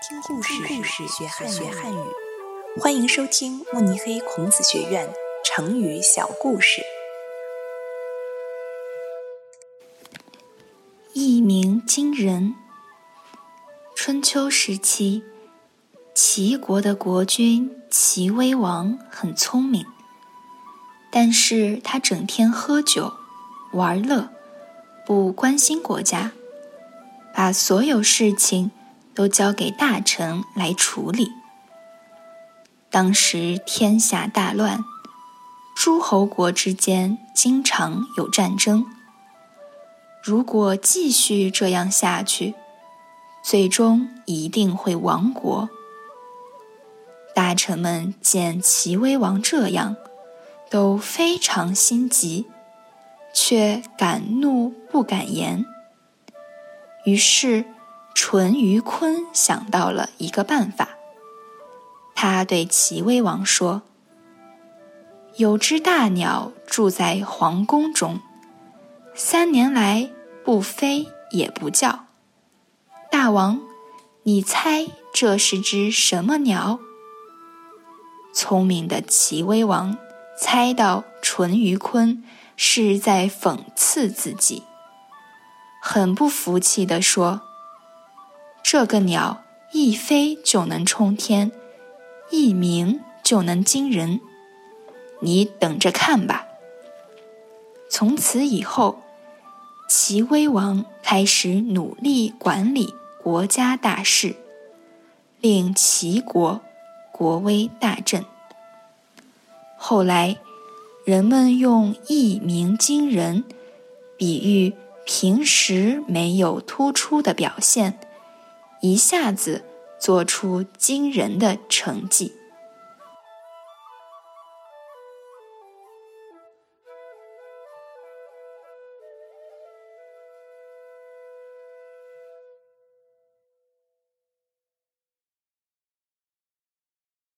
听故事，故事学汉学汉语。欢迎收听慕尼黑孔子学院成语小故事。一鸣惊人。春秋时期，齐国的国君齐威王很聪明，但是他整天喝酒、玩乐，不关心国家，把所有事情。都交给大臣来处理。当时天下大乱，诸侯国之间经常有战争。如果继续这样下去，最终一定会亡国。大臣们见齐威王这样，都非常心急，却敢怒不敢言。于是。淳于髡想到了一个办法，他对齐威王说：“有只大鸟住在皇宫中，三年来不飞也不叫。大王，你猜这是只什么鸟？”聪明的齐威王猜到淳于髡是在讽刺自己，很不服气地说。这个鸟一飞就能冲天，一鸣就能惊人，你等着看吧。从此以后，齐威王开始努力管理国家大事，令齐国国威大振。后来，人们用“一鸣惊人”比喻平时没有突出的表现。一下子做出惊人的成绩。